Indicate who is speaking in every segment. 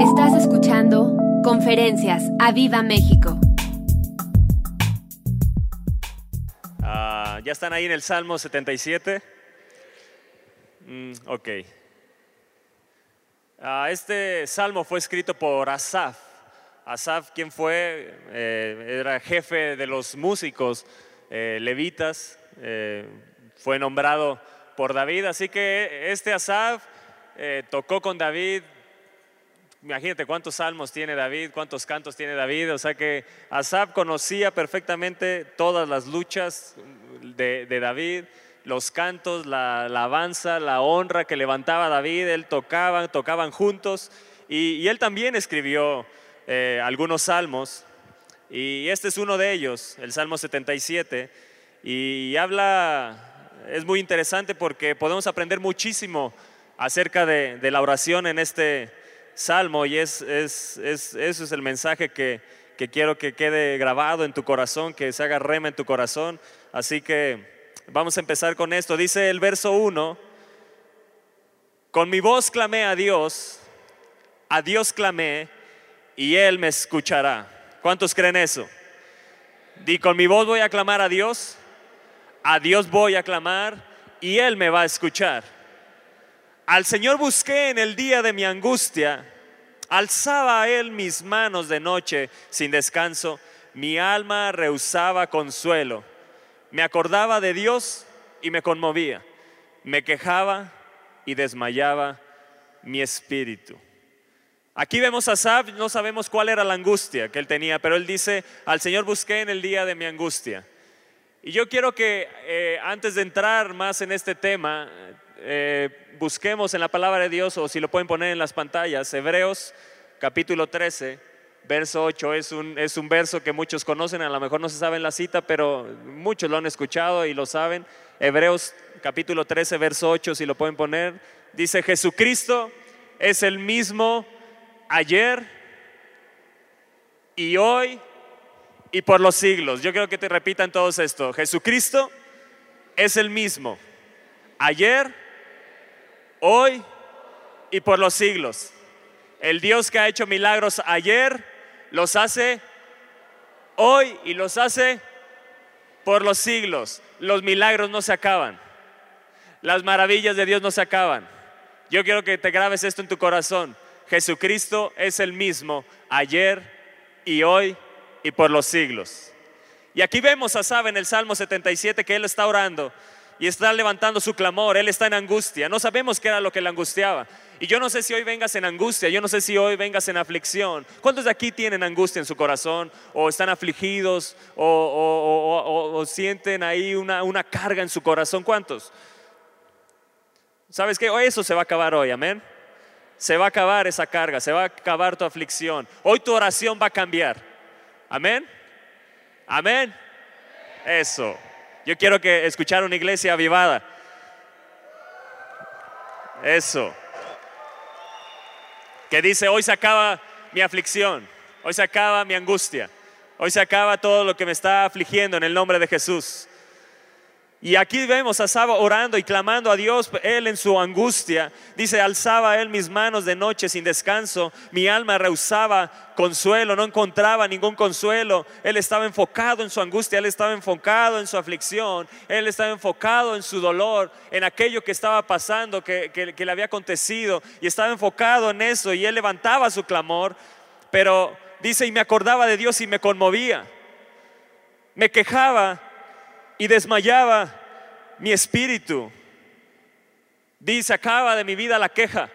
Speaker 1: Estás escuchando Conferencias a Viva México.
Speaker 2: Ah, ¿Ya están ahí en el Salmo 77? Mm, ok. Ah, este salmo fue escrito por Asaf. Asaf, quien fue, eh, era jefe de los músicos eh, levitas, eh, fue nombrado por David. Así que este Asaf tocó con David Imagínate cuántos salmos tiene David, cuántos cantos tiene David. O sea que Asaf conocía perfectamente todas las luchas de, David, los cantos, la alabanza, la honra que levantaba David. Él tocaba, tocaban juntos. Y, él también escribió eh, algunos salmos. Y este es uno de ellos, el Salmo 77. Y habla, es muy interesante porque podemos aprender muchísimo acerca de, de la oración en este salmo y es, es, es, eso es el mensaje que, que quiero que quede grabado en tu corazón, que se haga rema en tu corazón. Así que vamos a empezar con esto. Dice el verso 1, con mi voz clamé a Dios, a Dios clamé y Él me escuchará. ¿Cuántos creen eso? Di, con mi voz voy a clamar a Dios, a Dios voy a clamar y Él me va a escuchar. Al Señor busqué en el día de mi angustia, alzaba a Él mis manos de noche sin descanso, mi alma rehusaba consuelo, me acordaba de Dios y me conmovía, me quejaba y desmayaba mi espíritu. Aquí vemos a Sab, no sabemos cuál era la angustia que él tenía, pero él dice, al Señor busqué en el día de mi angustia. Y yo quiero que eh, antes de entrar más en este tema, eh, busquemos en la palabra de Dios, o si lo pueden poner en las pantallas, Hebreos capítulo 13, verso 8, es un, es un verso que muchos conocen, a lo mejor no se saben la cita, pero muchos lo han escuchado y lo saben. Hebreos capítulo 13, verso 8, si lo pueden poner, dice, Jesucristo es el mismo ayer y hoy y por los siglos. Yo quiero que te repitan todos esto. Jesucristo es el mismo ayer, hoy y por los siglos. El Dios que ha hecho milagros ayer, los hace hoy y los hace por los siglos. Los milagros no se acaban. Las maravillas de Dios no se acaban. Yo quiero que te grabes esto en tu corazón. Jesucristo es el mismo ayer y hoy y por los siglos. Y aquí vemos a Sabe en el Salmo 77 que él está orando y está levantando su clamor, él está en angustia. No sabemos qué era lo que le angustiaba. Y yo no sé si hoy vengas en angustia, yo no sé si hoy vengas en aflicción. ¿Cuántos de aquí tienen angustia en su corazón o están afligidos o, sienten ahí una, una, carga en su corazón? ¿Cuántos? ¿Sabes qué? Eso se va a acabar hoy, amén. Se va a acabar esa carga, se va a acabar tu aflicción. Hoy tu oración va a cambiar. Amén. Amén. Eso. Yo quiero que escuchar una iglesia avivada. Eso. Que dice, hoy se acaba mi aflicción, hoy se acaba mi angustia, hoy se acaba todo lo que me está afligiendo en el nombre de Jesús. Y aquí vemos a Saba orando y clamando a Dios, él en su angustia, dice, alzaba él mis manos de noche sin descanso, mi alma rehusaba consuelo, no encontraba ningún consuelo, él estaba enfocado en su angustia, él estaba enfocado en su aflicción, él estaba enfocado en su dolor, en aquello que estaba pasando, que, que le había acontecido, y estaba enfocado en eso, y él levantaba su clamor, pero dice, y me acordaba de Dios y me conmovía, me quejaba y desmayaba mi espíritu. Dice, acaba de mi vida la queja.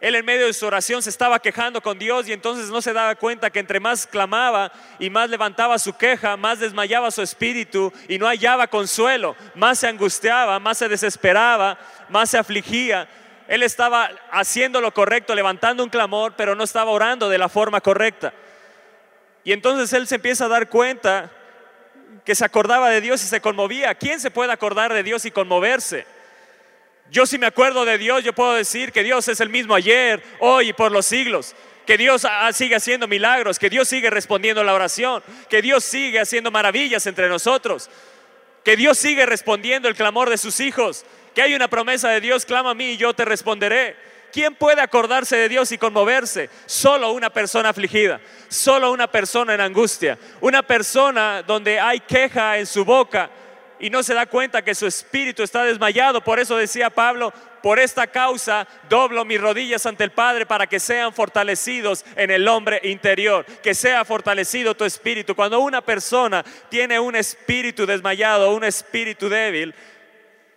Speaker 2: Él en medio de su oración se estaba quejando con Dios y entonces no se daba cuenta que entre más clamaba y más levantaba su queja, más desmayaba su espíritu y no hallaba consuelo, más se angustiaba, más se desesperaba, más se afligía. Él estaba haciendo lo correcto, levantando un clamor, pero no estaba orando de la forma correcta. Y entonces él se empieza a dar cuenta que se acordaba de Dios y se conmovía. ¿Quién se puede acordar de Dios y conmoverse? Yo si me acuerdo de Dios, yo puedo decir que Dios es el mismo ayer, hoy y por los siglos. Que Dios sigue haciendo milagros, que Dios sigue respondiendo la oración, que Dios sigue haciendo maravillas entre nosotros, que Dios sigue respondiendo el clamor de sus hijos, que hay una promesa de Dios, clama a mí y yo te responderé, ¿Quién puede acordarse de Dios y conmoverse? Solo una persona afligida, solo una persona en angustia, una persona donde hay queja en su boca y no se da cuenta que su espíritu está desmayado. Por eso decía Pablo, por esta causa doblo mis rodillas ante el Padre para que sean fortalecidos en el hombre interior, que sea fortalecido tu espíritu. Cuando una persona tiene un espíritu desmayado, un espíritu débil,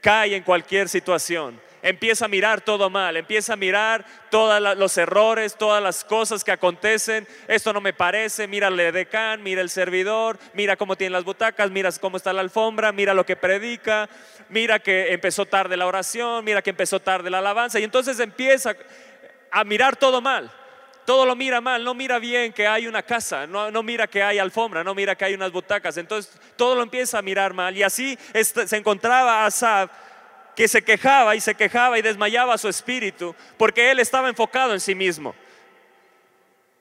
Speaker 2: cae en cualquier situación empieza a mirar todo mal, empieza a mirar todos los errores, todas las cosas que acontecen. Esto no me parece, mira el decán, mira el servidor, mira cómo tiene las butacas, mira cómo está la alfombra, mira lo que predica, mira que empezó tarde la oración, mira que empezó tarde la alabanza. Y entonces empieza a mirar todo mal. Todo lo mira mal, no mira bien que hay una casa, no, mira que hay alfombra, no mira que hay unas butacas. Entonces todo lo empieza a mirar mal. Y así se encontraba Asaf que se quejaba y se quejaba y desmayaba su espíritu porque él estaba enfocado en sí mismo.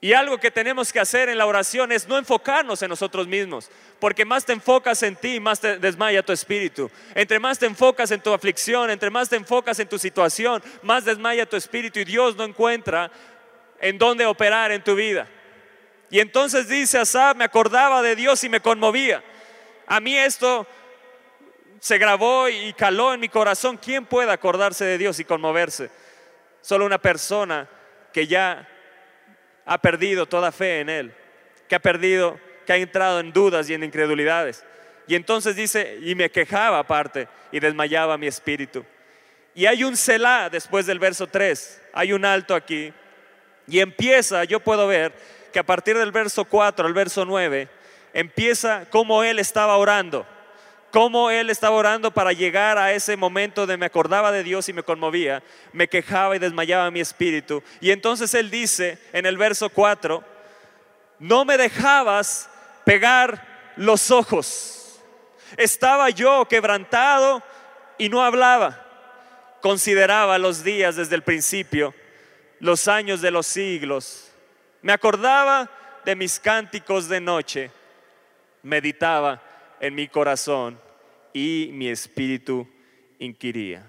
Speaker 2: Y algo que tenemos que hacer en la oración es no enfocarnos en nosotros mismos, porque más te enfocas en ti, más te desmaya tu espíritu. Entre más te enfocas en tu aflicción, entre más te enfocas en tu situación, más desmaya tu espíritu y Dios no encuentra en dónde operar en tu vida. Y entonces dice Asaf, me acordaba de Dios y me conmovía. A mí esto se grabó y caló en mi corazón. ¿Quién puede acordarse de Dios y conmoverse? Solo una persona que ya ha perdido toda fe en Él, que ha perdido, que ha entrado en dudas y en incredulidades. Y entonces dice, y me quejaba aparte y desmayaba mi espíritu. Y hay un Selah después del verso 3, hay un alto aquí. Y empieza, yo puedo ver que a partir del verso 4 al verso 9, empieza como él estaba orando cómo él estaba orando para llegar a ese momento de me acordaba de Dios y me conmovía, me quejaba y desmayaba mi espíritu. Y entonces él dice en el verso 4, no me dejabas pegar los ojos. Estaba yo quebrantado y no hablaba. Consideraba los días desde el principio, los años de los siglos. Me acordaba de mis cánticos de noche. Meditaba en mi corazón y mi espíritu inquiría.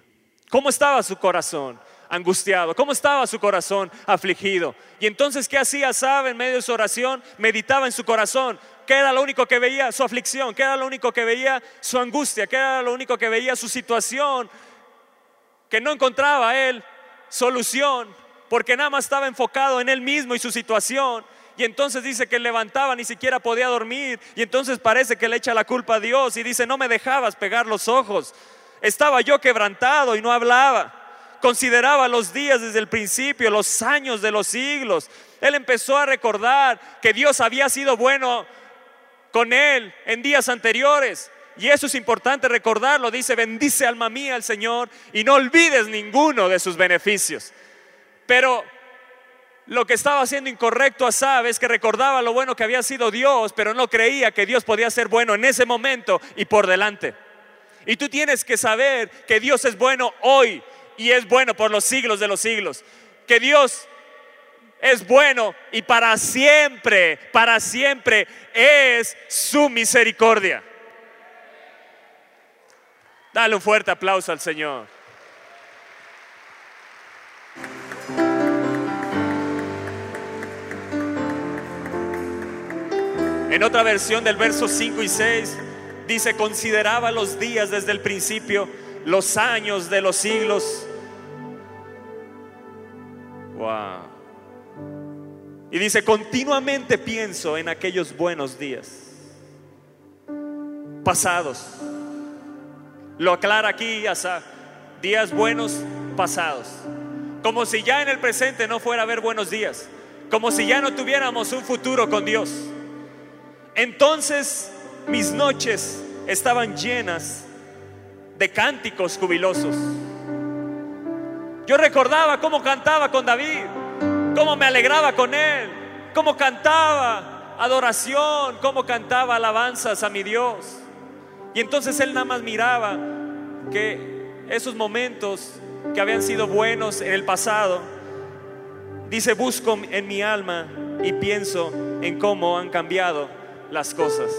Speaker 2: ¿Cómo estaba su corazón? Angustiado. ¿Cómo estaba su corazón afligido? Y entonces, ¿qué hacía Sabe en medio de su oración? Meditaba en su corazón. ¿Qué era lo único que veía? Su aflicción. ¿Qué era lo único que veía? Su angustia. ¿Qué era lo único que veía? Su situación. Que no encontraba él solución porque nada más estaba enfocado en él mismo y su situación. Y entonces dice que levantaba, ni siquiera podía dormir. Y entonces parece que le echa la culpa a Dios y dice, no me dejabas pegar los ojos. Estaba yo quebrantado y no hablaba. Consideraba los días desde el principio, los años de los siglos. Él empezó a recordar que Dios había sido bueno con él en días anteriores. Y eso es importante recordarlo. Dice, bendice alma mía al Señor y no olvides ninguno de sus beneficios. Pero lo que estaba haciendo incorrecto a es que recordaba lo bueno que había sido Dios, pero no creía que Dios podía ser bueno en ese momento y por delante. Y tú tienes que saber que Dios es bueno hoy y es bueno por los siglos de los siglos. Que Dios es bueno y para siempre, para siempre es su misericordia. Dale un fuerte aplauso al Señor. En otra versión del verso 5 y 6 dice, consideraba los días desde el principio, los años de los siglos. Wow. Y dice, continuamente pienso en aquellos buenos días, pasados. Lo aclara aquí Asa, días buenos pasados. Como si ya en el presente no fuera a haber buenos días, como si ya no tuviéramos un futuro con Dios. Entonces mis noches estaban llenas de cánticos jubilosos. Yo recordaba cómo cantaba con David, cómo me alegraba con él, cómo cantaba adoración, cómo cantaba alabanzas a mi Dios. Y entonces él nada más miraba que esos momentos que habían sido buenos en el pasado, dice, busco en mi alma y pienso en cómo han cambiado las cosas.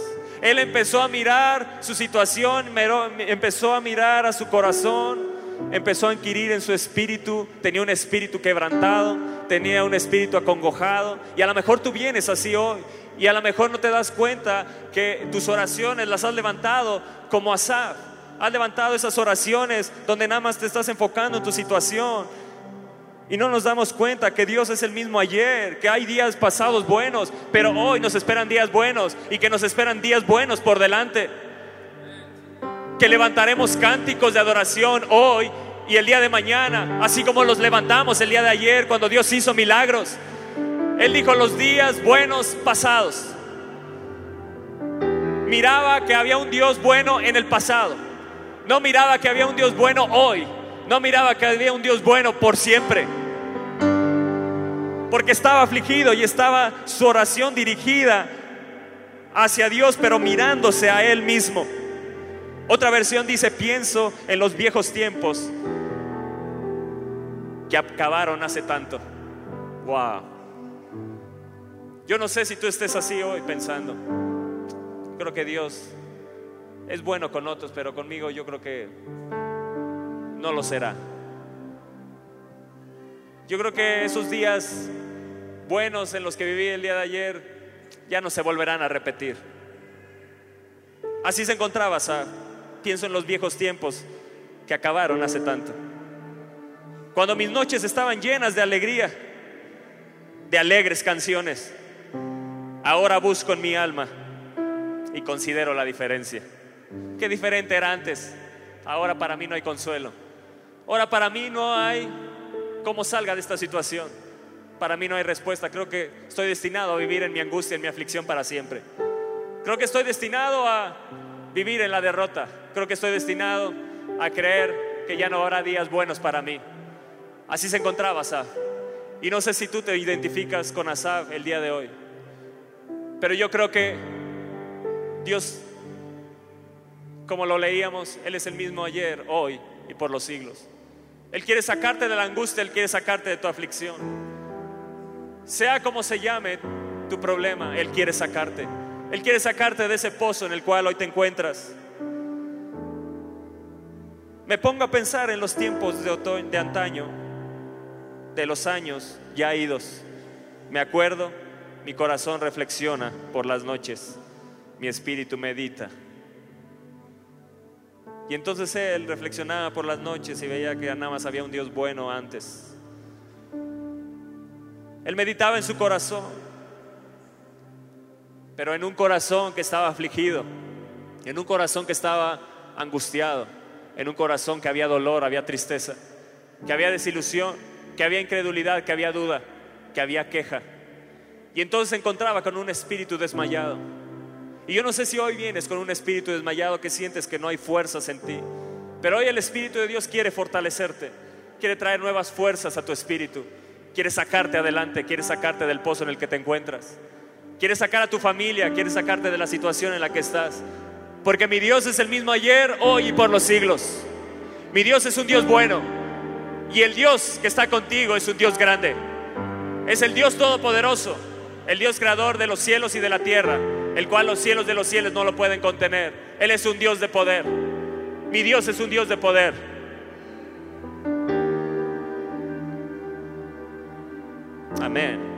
Speaker 2: Él empezó a mirar su situación, empezó a mirar a su corazón empezó a adquirir en su espíritu, tenía un espíritu quebrantado, tenía un espíritu acongojado. Y a lo mejor tú vienes así hoy y a lo mejor no te das cuenta que tus oraciones las has levantado como Asaf. Has levantado esas oraciones donde nada más te estás enfocando en tu situación. Y no nos damos cuenta que Dios es el mismo ayer, que hay días pasados buenos, pero hoy nos esperan días buenos y que nos esperan días buenos por delante. Que levantaremos cánticos de adoración hoy y el día de mañana, así como los levantamos el día de ayer cuando Dios hizo milagros. Él dijo los días buenos pasados. Miraba que había un Dios bueno en el pasado. No miraba que había un Dios bueno hoy. No miraba que había un Dios bueno por siempre. Porque estaba afligido y estaba su oración dirigida hacia Dios, pero mirándose a Él mismo. Otra versión dice, pienso en los viejos tiempos que acabaron hace tanto. Wow. Yo no sé si tú estés así hoy pensando. Creo que Dios es bueno con otros, pero conmigo yo creo que no lo será. Yo creo que esos días buenos en los que viví el día de ayer ya no se volverán a repetir. Así se encontraba, pienso en los viejos tiempos que acabaron hace tanto. Cuando mis noches estaban llenas de alegría, de alegres canciones, ahora busco en mi alma y considero la diferencia. Qué diferente era antes. Ahora para mí no hay consuelo. Ahora para mí no hay cómo salga de esta situación. Para mí no hay respuesta. Creo que estoy destinado a vivir en mi angustia, en mi aflicción para siempre. Creo que estoy destinado a vivir en la derrota. Creo que estoy destinado a creer que ya no habrá días buenos para mí. Así se encontraba Asaf. Y no sé si tú te identificas con Asaf el día de hoy. Pero yo creo que Dios, como lo leíamos, Él es el mismo ayer, hoy y por los siglos. Él quiere sacarte de la angustia, Él quiere sacarte de tu aflicción. Sea como se llame tu problema, Él quiere sacarte. Él quiere sacarte de ese pozo en el cual hoy te encuentras. Me pongo a pensar en los tiempos de, de antaño, de los años ya idos. Me acuerdo, mi corazón reflexiona por las noches, mi espíritu medita. Y entonces él reflexionaba por las noches y veía que nada más había un Dios bueno antes. Él meditaba en su corazón, pero en un corazón que estaba afligido, en un corazón que estaba angustiado, en un corazón que había dolor, había tristeza, que había desilusión, que había incredulidad, que había duda, que había queja. Y entonces se encontraba con un espíritu desmayado. Y yo no sé si hoy vienes con un espíritu desmayado que sientes que no hay fuerzas en ti. Pero hoy el Espíritu de Dios quiere fortalecerte, quiere traer nuevas fuerzas a tu espíritu, quiere sacarte adelante, quiere sacarte del pozo en el que te encuentras, quiere sacar a tu familia, quiere sacarte de la situación en la que estás. Porque mi Dios es el mismo ayer, hoy y por los siglos. Mi Dios es un Dios bueno. Y el Dios que está contigo es un Dios grande. Es el Dios todopoderoso, el Dios creador de los cielos y de la tierra el cual los cielos de los cielos no lo pueden contener. Él es un Dios de poder. Mi Dios es un Dios de poder. Amén.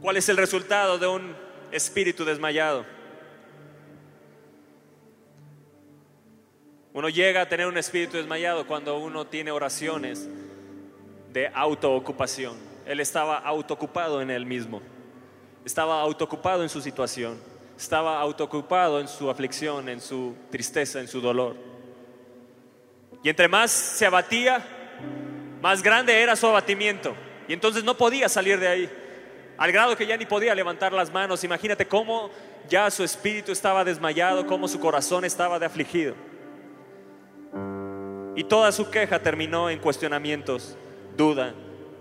Speaker 2: ¿Cuál es el resultado de un espíritu desmayado. Uno llega a tener un espíritu desmayado cuando uno tiene oraciones de autoocupación. Él estaba autoocupado en él mismo. Estaba autoocupado en su situación. Estaba autoocupado en su aflicción, en su tristeza, en su dolor. Y entre más se abatía, más grande era su abatimiento. Y entonces no podía salir de ahí al grado que ya ni podía levantar las manos. Imagínate cómo ya su espíritu estaba desmayado, cómo su corazón estaba de afligido. Y toda su queja terminó en cuestionamientos, duda,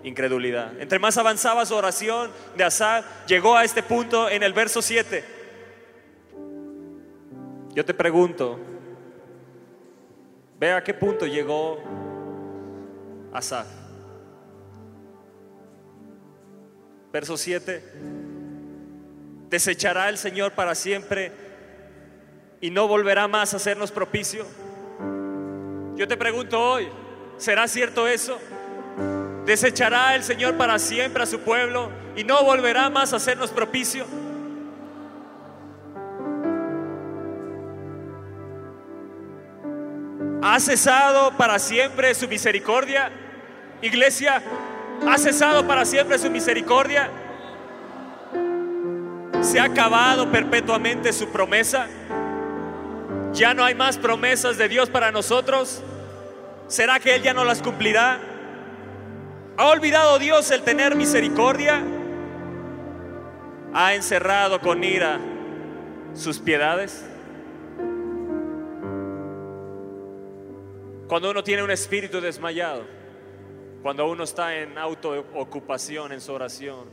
Speaker 2: incredulidad. Entre más avanzaba su oración de Asad, llegó a este punto en el verso 7. Yo te pregunto, Ve a qué punto llegó Asaf. Verso 7. ¿Desechará el Señor para siempre y no volverá más a hacernos propicio? Yo te pregunto hoy, ¿será cierto eso? ¿Desechará el Señor para siempre a su pueblo y no volverá más a hacernos propicio? ¿Ha cesado para siempre su misericordia? Iglesia, ¿ha cesado para siempre su misericordia? ¿Se ha acabado perpetuamente su promesa? ¿Ya no hay más promesas de Dios para nosotros? ¿Será que Él ya no las cumplirá? ¿Ha olvidado Dios el tener misericordia? ¿Ha encerrado con ira sus piedades? Cuando uno tiene un espíritu desmayado, cuando uno está en autoocupación en su oración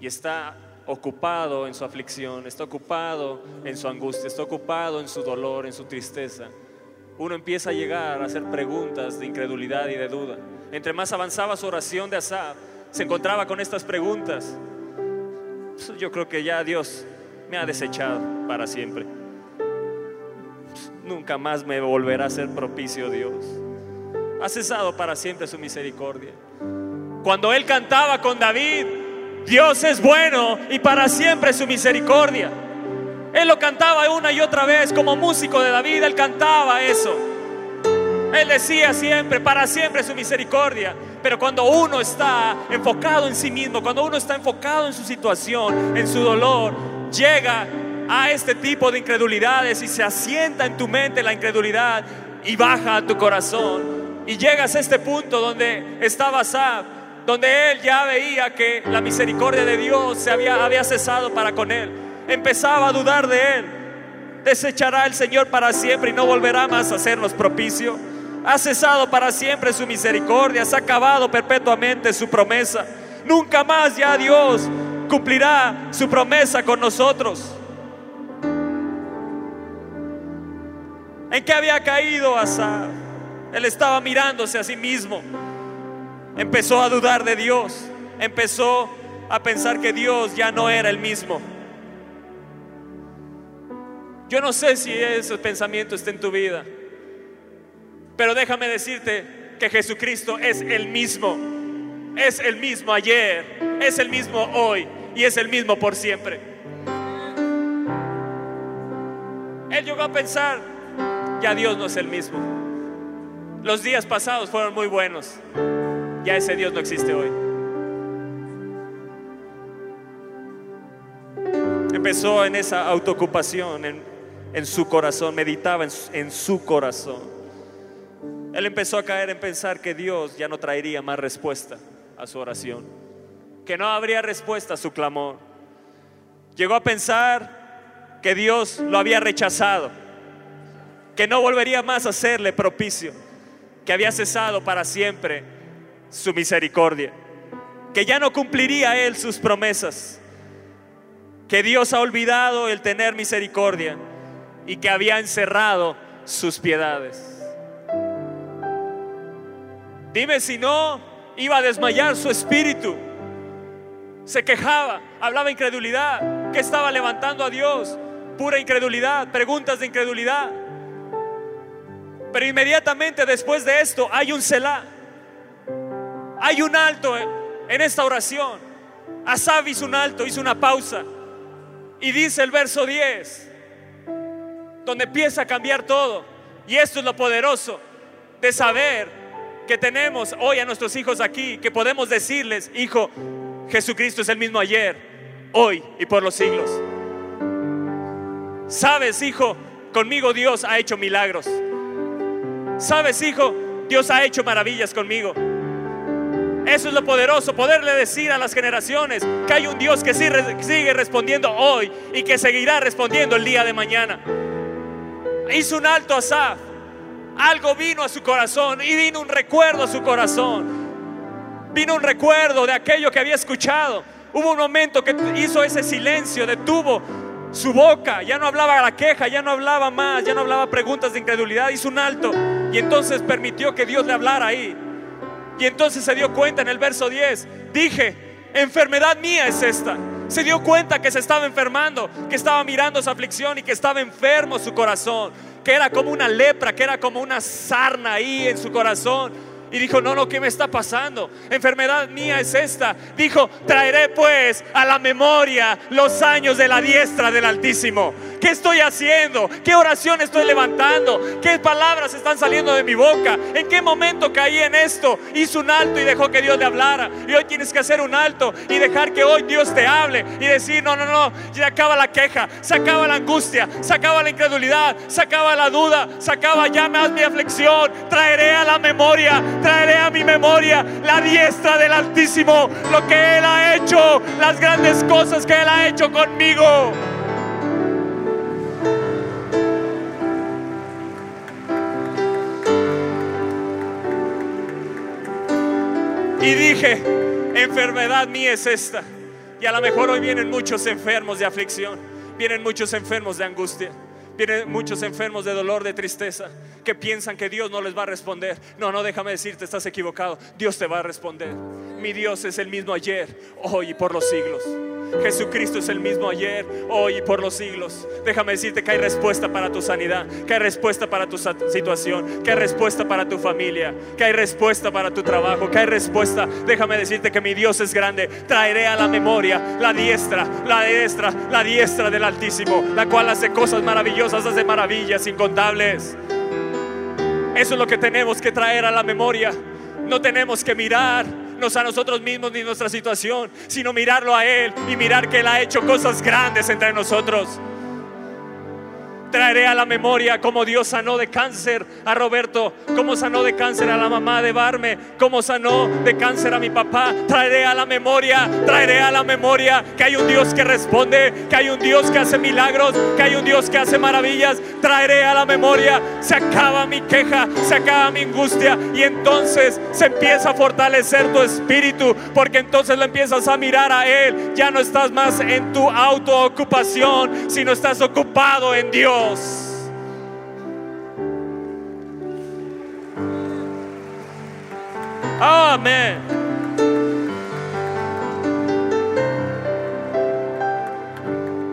Speaker 2: y está ocupado en su aflicción, está ocupado en su angustia, está ocupado en su dolor, en su tristeza, uno empieza a llegar a hacer preguntas de incredulidad y de duda. Entre más avanzaba su oración de Asaf, se encontraba con estas preguntas. Yo creo que ya Dios me ha desechado para siempre nunca más me volverá a ser propicio Dios. Ha cesado para siempre su misericordia. Cuando él cantaba con David, Dios es bueno y para siempre su misericordia. Él lo cantaba una y otra vez como músico de David, él cantaba eso. Él decía siempre, para siempre su misericordia. Pero cuando uno está enfocado en sí mismo, cuando uno está enfocado en su situación, en su dolor, llega a este tipo de incredulidades y se asienta en tu mente la incredulidad y baja a tu corazón. Y llegas a este punto donde estaba Sab, donde él ya veía que la misericordia de Dios se había, cesado para con él. Empezaba a dudar de él. Desechará el Señor para siempre y no volverá más a hacernos propicio. Ha cesado para siempre su misericordia, se ha acabado perpetuamente su promesa. Nunca más ya Dios cumplirá su promesa con nosotros. ¿En qué había caído Asaf? Él estaba mirándose a sí mismo. Empezó a dudar de Dios. Empezó a pensar que Dios ya no era el mismo. Yo no sé si ese pensamiento está en tu vida. Pero déjame decirte que Jesucristo es el mismo. Es el mismo ayer, es el mismo hoy y es el mismo por siempre. Él llegó a pensar, ya Dios no es el mismo. Los días pasados fueron muy buenos, ya ese Dios no existe hoy. Empezó en esa autoocupación en, su corazón, meditaba en, en su corazón. Él empezó a caer en pensar que Dios ya no traería más respuesta a su oración, que no habría respuesta a su clamor. Llegó a pensar que Dios lo había rechazado que no volvería más a serle propicio, que había cesado para siempre su misericordia, que ya no cumpliría él sus promesas, que Dios ha olvidado el tener misericordia y que había encerrado sus piedades. Dime si no iba a desmayar su espíritu. Se quejaba, hablaba incredulidad, que estaba levantando a Dios, pura incredulidad, preguntas de incredulidad. Pero inmediatamente después de esto hay un Selah. Hay un alto en esta oración. Asab hizo un alto, hizo una pausa. Y dice el verso 10, donde empieza a cambiar todo. Y esto es lo poderoso de saber que tenemos hoy a nuestros hijos aquí, que podemos decirles, hijo, Jesucristo es el mismo ayer, hoy y por los siglos. Sabes, hijo, conmigo Dios ha hecho milagros. Sabes, hijo, Dios ha hecho maravillas conmigo. Eso es lo poderoso, poderle decir a las generaciones que hay un Dios que sigue respondiendo hoy y que seguirá respondiendo el día de mañana. Hizo un alto Asaf. Algo vino a su corazón y vino un recuerdo a su corazón. Vino un recuerdo de aquello que había escuchado. Hubo un momento que hizo ese silencio, detuvo su boca, ya no hablaba la queja, ya no hablaba más, ya no hablaba preguntas de incredulidad, hizo un alto y entonces permitió que Dios le hablara ahí. Y entonces se dio cuenta en el verso 10, dije, enfermedad mía es esta. Se dio cuenta que se estaba enfermando, que estaba mirando su aflicción y que estaba enfermo su corazón, que era como una lepra, que era como una sarna ahí en su corazón y dijo, no, no, ¿qué me está pasando? Enfermedad mía es esta. Dijo, traeré pues a la memoria los años de la diestra del Altísimo. ¿Qué estoy haciendo? ¿Qué oración estoy levantando? ¿Qué palabras están saliendo de mi boca? ¿En qué momento caí en esto? Hizo un alto y dejó que Dios le hablara. Y hoy tienes que hacer un alto y dejar que hoy Dios te hable y decir, no, no, no, ya acaba la queja, se acaba la angustia, se acaba la incredulidad, se acaba la duda, se acaba ya más mi aflicción. Traeré a la memoria traeré a mi memoria la diestra del Altísimo, lo que Él ha hecho, las grandes cosas que Él ha hecho conmigo. Y dije, enfermedad mía es esta. Y a lo mejor hoy vienen muchos enfermos de aflicción, vienen muchos enfermos de angustia. Vienen muchos enfermos de dolor, de tristeza, que piensan que Dios no les va a responder. No, no, déjame decirte, estás equivocado. Dios te va a responder. Mi Dios es el mismo ayer, hoy y por los siglos. Jesucristo es el mismo ayer, hoy y por los siglos. Déjame decirte que hay respuesta para tu sanidad, que hay respuesta para tu situación, que hay respuesta para tu familia, que hay respuesta para tu trabajo, que hay respuesta. Déjame decirte que mi Dios es grande. Traeré a la memoria la diestra, la diestra, la diestra del Altísimo, la cual hace cosas maravillosas, hace maravillas incontables. Eso es lo que tenemos que traer a la memoria. No tenemos que mirar a nosotros mismos ni nuestra situación, sino mirarlo a Él y mirar que Él ha hecho cosas grandes entre nosotros. Traeré a la memoria cómo Dios sanó de cáncer a Roberto, cómo sanó de cáncer a la mamá de Barme, cómo sanó de cáncer a mi papá. Traeré a la memoria, traeré a la memoria que hay un Dios que responde, que hay un Dios que hace milagros, que hay un Dios que hace maravillas. Traeré a la memoria, se acaba mi queja, se acaba mi angustia y entonces se empieza a fortalecer tu espíritu, porque entonces lo empiezas a mirar a Él. Ya no estás más en tu autoocupación, sino estás ocupado en Dios. Amén.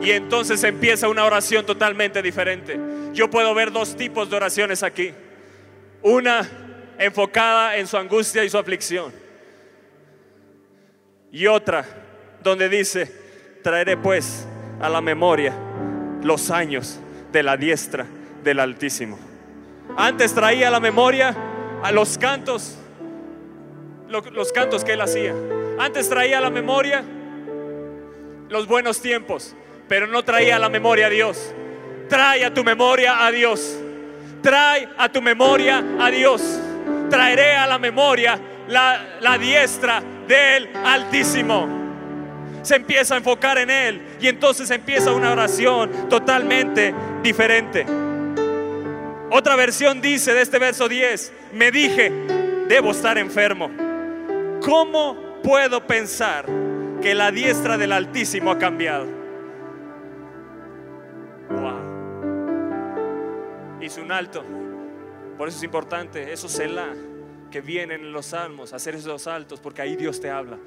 Speaker 2: Y entonces empieza una oración totalmente diferente. Yo puedo ver dos tipos de oraciones aquí. Una enfocada en su angustia y su aflicción. Y otra donde dice, traeré pues a la memoria los años de la diestra del Altísimo. Antes traía a la memoria a los cantos, los cantos que él hacía. Antes traía a la memoria los buenos tiempos, pero no traía a la memoria a Dios. Trae a tu memoria a Dios. Trae a tu memoria a Dios. Traeré a la memoria la, la diestra del Altísimo se empieza a enfocar en Él y entonces empieza una oración totalmente diferente. Otra versión dice de este verso 10, me dije, debo estar enfermo. ¿Cómo puedo pensar que la diestra del Altísimo ha cambiado? Wow. Hizo un alto. Por eso es importante, eso la que vienen en los salmos, hacer esos saltos, porque ahí Dios te habla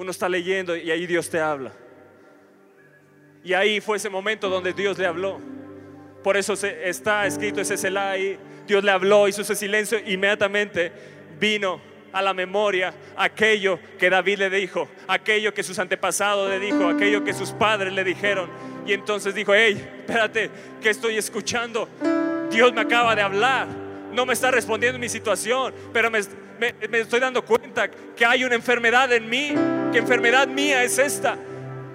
Speaker 2: uno está leyendo y ahí Dios te habla. Y ahí fue ese momento donde Dios le habló. Por eso está escrito ese Selah ahí. Dios le habló, hizo ese silencio. Inmediatamente vino a la memoria aquello que David le dijo, aquello que sus antepasados le dijo, aquello que sus padres le dijeron. Y entonces dijo, hey, espérate, que estoy escuchando? Dios me acaba de hablar. No me está respondiendo mi situación, pero me, estoy dando cuenta que hay una enfermedad en mí ¿Qué enfermedad mía es esta?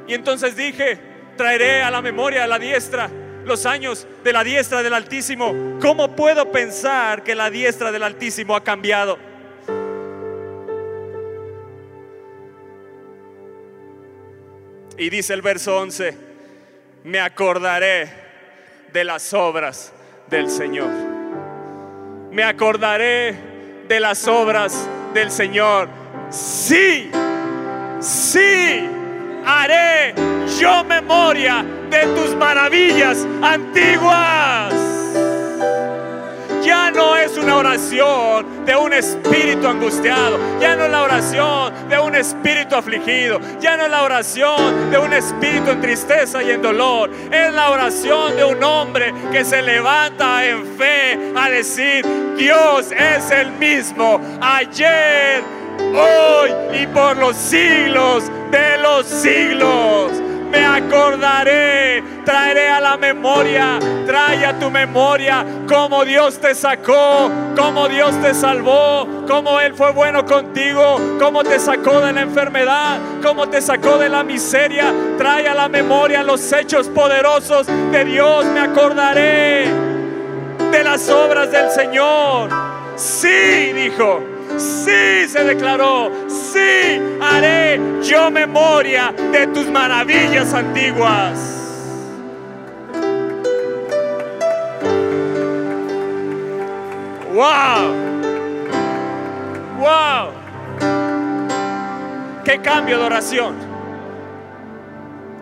Speaker 2: Y entonces dije, traeré a la memoria a la diestra los años de la diestra del Altísimo. ¿Cómo puedo pensar que la diestra del Altísimo ha cambiado? Y dice el verso 11, me acordaré de las obras del Señor. Me acordaré de las obras del Señor. Sí sí haré yo memoria de tus maravillas antiguas. Ya no es una oración de un espíritu angustiado, ya no es la oración de un espíritu afligido, ya no es la oración de un espíritu en tristeza y en dolor, es la oración de un hombre que se levanta en fe a decir, Dios es el mismo ayer, hoy y por los siglos de los siglos me acordaré, traeré a la memoria, trae a tu memoria cómo Dios te sacó, cómo Dios te salvó, cómo Él fue bueno contigo, cómo te sacó de la enfermedad, cómo te sacó de la miseria. Trae a la memoria los hechos poderosos de Dios, me acordaré de las obras del Señor. Sí, dijo, sí se declaró, sí haré yo memoria de tus maravillas antiguas. ¡Wow! ¡Wow! ¡Qué cambio de oración!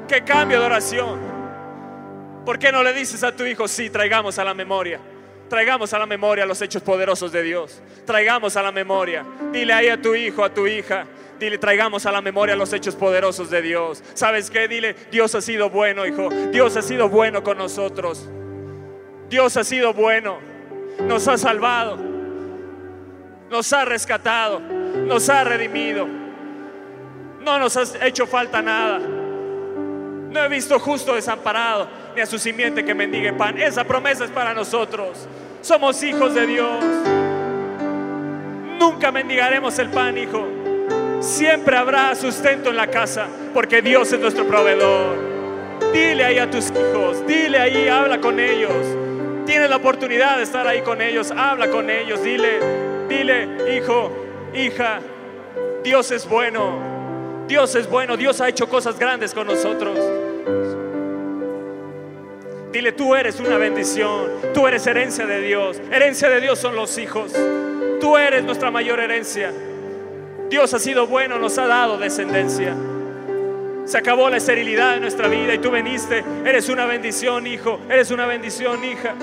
Speaker 2: ¡Qué cambio de oración! ¿Por qué no le dices a tu hijo, sí, traigamos a la memoria? Traigamos a la memoria los hechos poderosos de Dios. Traigamos a la memoria. Dile ahí a tu hijo, a tu hija. Dile, traigamos a la memoria los hechos poderosos de Dios. ¿Sabes qué? Dile, Dios ha sido bueno, hijo. Dios ha sido bueno con nosotros. Dios ha sido bueno. Nos ha salvado. Nos ha rescatado. Nos ha redimido. No nos ha hecho falta nada. No he visto justo desamparado, ni a su simiente que mendigue pan. Esa promesa es para nosotros. Somos hijos de Dios. Nunca mendigaremos el pan, hijo. Siempre habrá sustento en la casa, porque Dios es nuestro proveedor. Dile ahí a tus hijos, dile ahí, habla con ellos. Tienes la oportunidad de estar ahí con ellos, habla con ellos, dile, dile, hijo, hija, Dios es bueno, Dios es bueno, Dios ha hecho cosas grandes con nosotros. Dile, tú eres una bendición, tú eres herencia de Dios. Herencia de Dios son los hijos. Tú eres nuestra mayor herencia. Dios ha sido bueno, nos ha dado descendencia. Se acabó la esterilidad de nuestra vida y tú veniste. Eres una bendición, hijo. Eres una bendición, hija.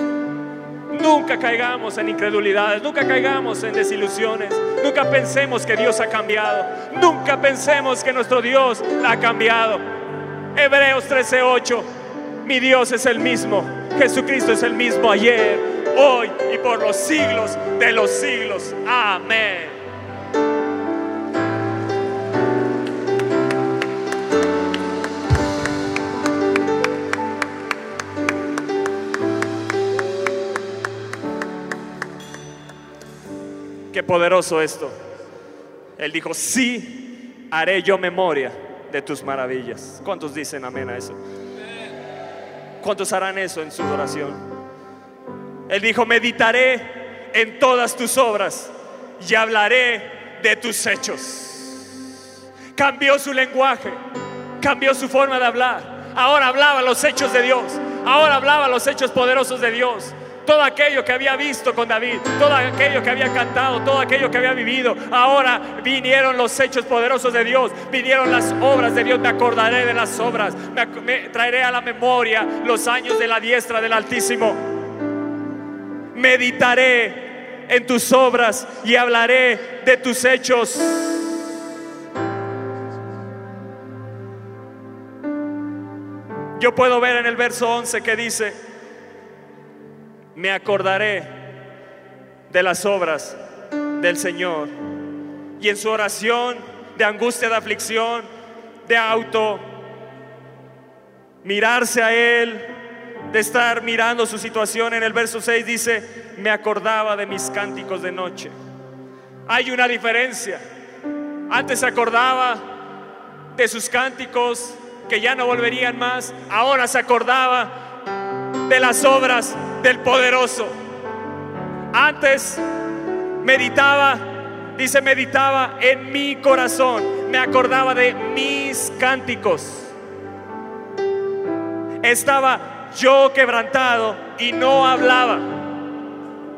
Speaker 2: Nunca caigamos en incredulidades, nunca caigamos en desilusiones, nunca pensemos que Dios ha cambiado, nunca pensemos que nuestro Dios ha cambiado. Hebreos 13:8, mi Dios es el mismo, Jesucristo es el mismo ayer, hoy y por los siglos de los siglos. Amén. Qué poderoso esto. Él dijo, sí, haré yo memoria de tus maravillas. ¿Cuántos dicen amén a eso? ¿Cuántos harán eso en su oración? Él dijo, meditaré en todas tus obras y hablaré de tus hechos. Cambió su lenguaje, cambió su forma de hablar. Ahora hablaba los hechos de Dios. Ahora hablaba los hechos poderosos de Dios todo aquello que había visto con David, todo aquello que había cantado, todo aquello que había vivido. Ahora vinieron los hechos poderosos de Dios, vinieron las obras de Dios. Me acordaré de las obras, me, traeré a la memoria los años de la diestra del Altísimo. Meditaré en tus obras y hablaré de tus hechos. Yo puedo ver en el verso 11 que dice, me acordaré de las obras del Señor. Y en su oración de angustia, de aflicción, de auto, mirarse a Él, de estar mirando su situación, en el verso 6 dice, me acordaba de mis cánticos de noche. Hay una diferencia. Antes se acordaba de sus cánticos que ya no volverían más. Ahora se acordaba de las obras del poderoso. Antes meditaba, dice, meditaba en mi corazón, me acordaba de mis cánticos. Estaba yo quebrantado y no hablaba.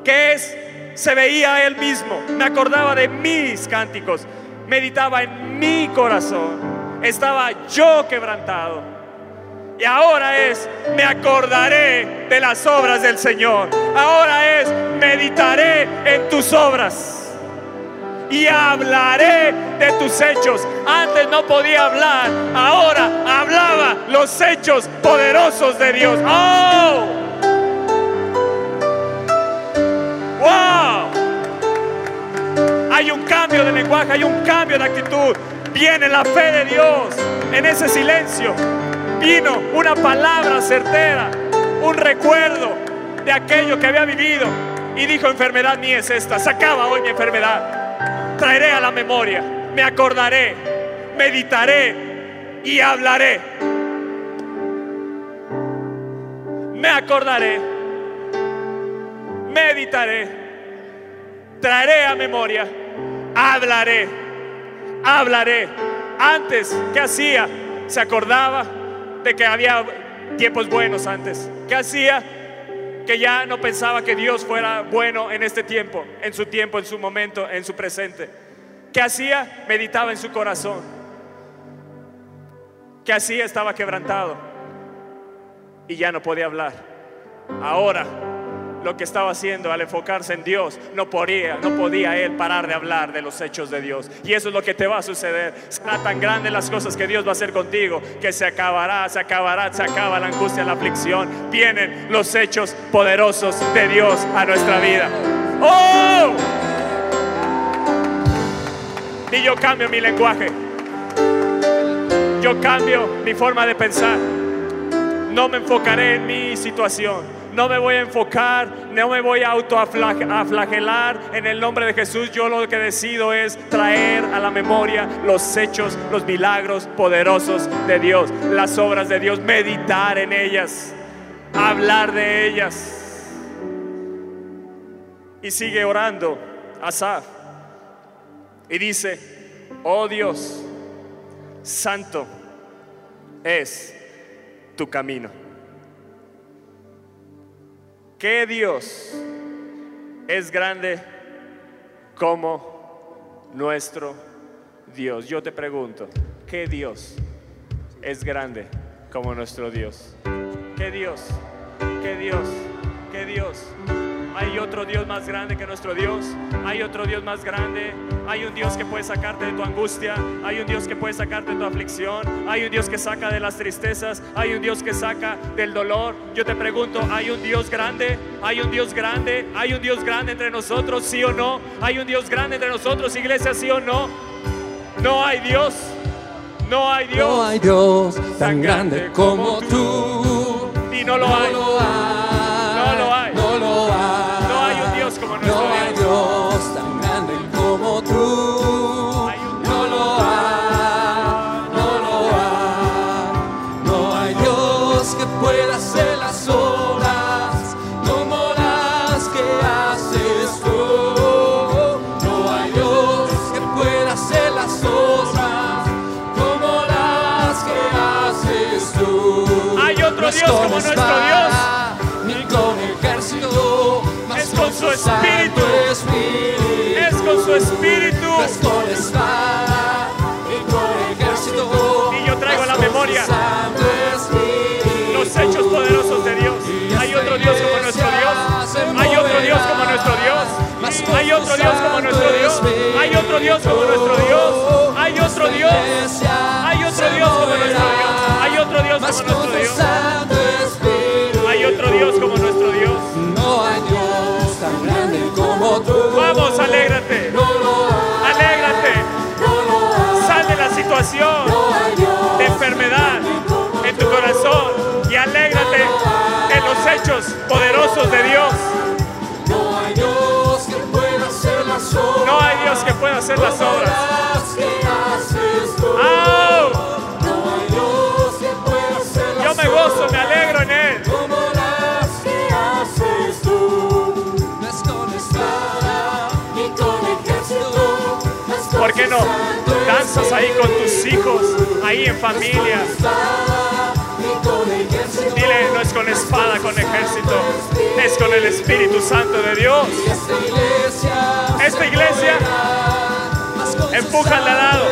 Speaker 2: ¿Qué es? Se veía él mismo, me acordaba de mis cánticos, meditaba en mi corazón. Estaba yo quebrantado Y ahora es, me acordaré de las obras del Señor. Ahora es, meditaré en tus obras. Y hablaré de tus hechos. Antes no podía hablar, ahora hablaba los hechos poderosos de Dios. ¡Oh! ¡Wow! Hay un cambio de lenguaje, hay un cambio de actitud. Viene la fe de Dios en ese silencio. Vino una palabra certera, un recuerdo de aquello que había vivido. Y dijo, enfermedad ni es esta, se acaba hoy mi enfermedad. Traeré a la memoria, me acordaré, meditaré y hablaré. Me acordaré, meditaré, traeré a memoria, hablaré, hablaré. Antes, ¿qué hacía? Se acordaba de que había tiempos buenos antes. ¿Qué hacía? Que ya no pensaba que Dios fuera bueno en este tiempo, en su tiempo, en su momento, en su presente. ¿Qué hacía? Meditaba en su corazón. ¿Qué hacía? Estaba quebrantado y ya no podía hablar. Ahora lo que estaba haciendo al enfocarse en Dios, no podía, no podía él parar de hablar de los hechos de Dios. Y eso es lo que te va a suceder. Será tan grande las cosas que Dios va a hacer contigo que se acabará, se acabará, se acaba la angustia, la aflicción. Vienen los hechos poderosos de Dios a nuestra vida. ¡Oh! Y yo cambio mi lenguaje. Yo cambio mi forma de pensar. No me enfocaré en mi situación no me voy a enfocar, no me voy a autoaflagelar en el nombre de Jesús. Yo lo que decido es traer a la memoria los hechos, los milagros poderosos de Dios, las obras de Dios, meditar en ellas, hablar de ellas. Y sigue orando Asaf y dice, oh Dios, santo es tu camino. ¿Qué Dios es grande como nuestro Dios? Yo te pregunto, ¿qué Dios es grande como nuestro Dios? ¿Qué Dios? ¿Qué Dios? ¿Qué Dios? Hay otro Dios más grande que nuestro Dios. Hay otro Dios más grande. Hay un Dios que puede sacarte de tu angustia. Hay un Dios que puede sacarte de tu aflicción. Hay un Dios que saca de las tristezas. Hay un Dios que saca del dolor. Yo te pregunto, ¿hay un Dios grande? ¿Hay un Dios grande? ¿Hay un Dios grande entre nosotros? ¿Sí o no? ¿Hay un Dios grande entre nosotros, iglesia? ¿Sí o no? No hay Dios. No hay Dios.
Speaker 3: No hay Dios tan grande como tú.
Speaker 2: Y no lo hay. Como nuestro Dios.
Speaker 3: Ni con ejército,
Speaker 2: es con su espíritu. Es con su espíritu.
Speaker 3: Es con espada, ni con ejército.
Speaker 2: Y yo traigo a la memoria los hechos poderosos de Dios. Hay otro Dios como nuestro Dios. Hay otro Dios como nuestro Dios. Hay otro Dios como nuestro Dios. Hay otro Dios como nuestro Dios. Hay otro Dios. Hay otro Dios como nuestro Dios. Hay otro Dios como nuestro Dios. Poderosos de Dios.
Speaker 3: No hay Dios que pueda hacer las obras.
Speaker 2: No hay Dios que pueda hacer las obras. Yo me gozo, me alegro en Él. ¿Por qué no danzas ahí con tus hijos, ahí en familia? Dile, no es con espada, con ejército, es con el Espíritu Santo de Dios. Esta iglesia, empuja al lado.